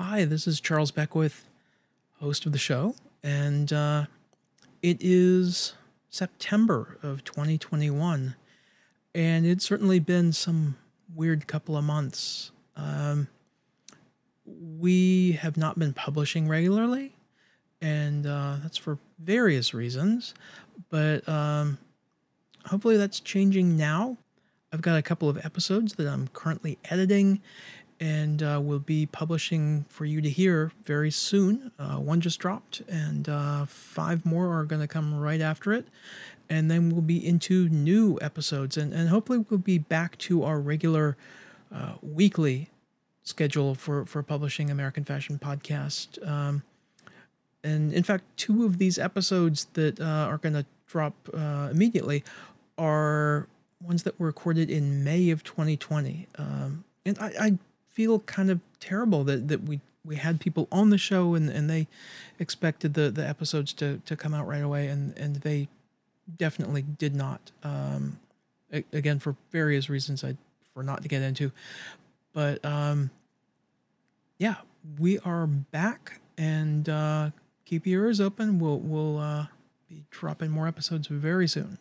Hi, this is Charles Beckwith, host of the show, and uh, it is September of 2021, and it's certainly been some weird couple of months. Um, we have not been publishing regularly, and uh, that's for various reasons, but um, hopefully that's changing now. I've got a couple of episodes that I'm currently editing and uh, will be publishing for you to hear very soon. Uh, one just dropped, and uh, five more are going to come right after it. And then we'll be into new episodes, and, and hopefully, we'll be back to our regular uh, weekly schedule for, for publishing American Fashion Podcast. Um, and in fact, two of these episodes that uh, are going to drop uh, immediately are ones that were recorded in May of 2020. Um, and I, I feel kind of terrible that, that we, we had people on the show and, and they expected the, the episodes to, to come out right away, and, and they definitely did not. Um, again, for various reasons I for not to get into. But um, yeah, we are back and uh, keep your ears open. We'll, we'll uh, be dropping more episodes very soon.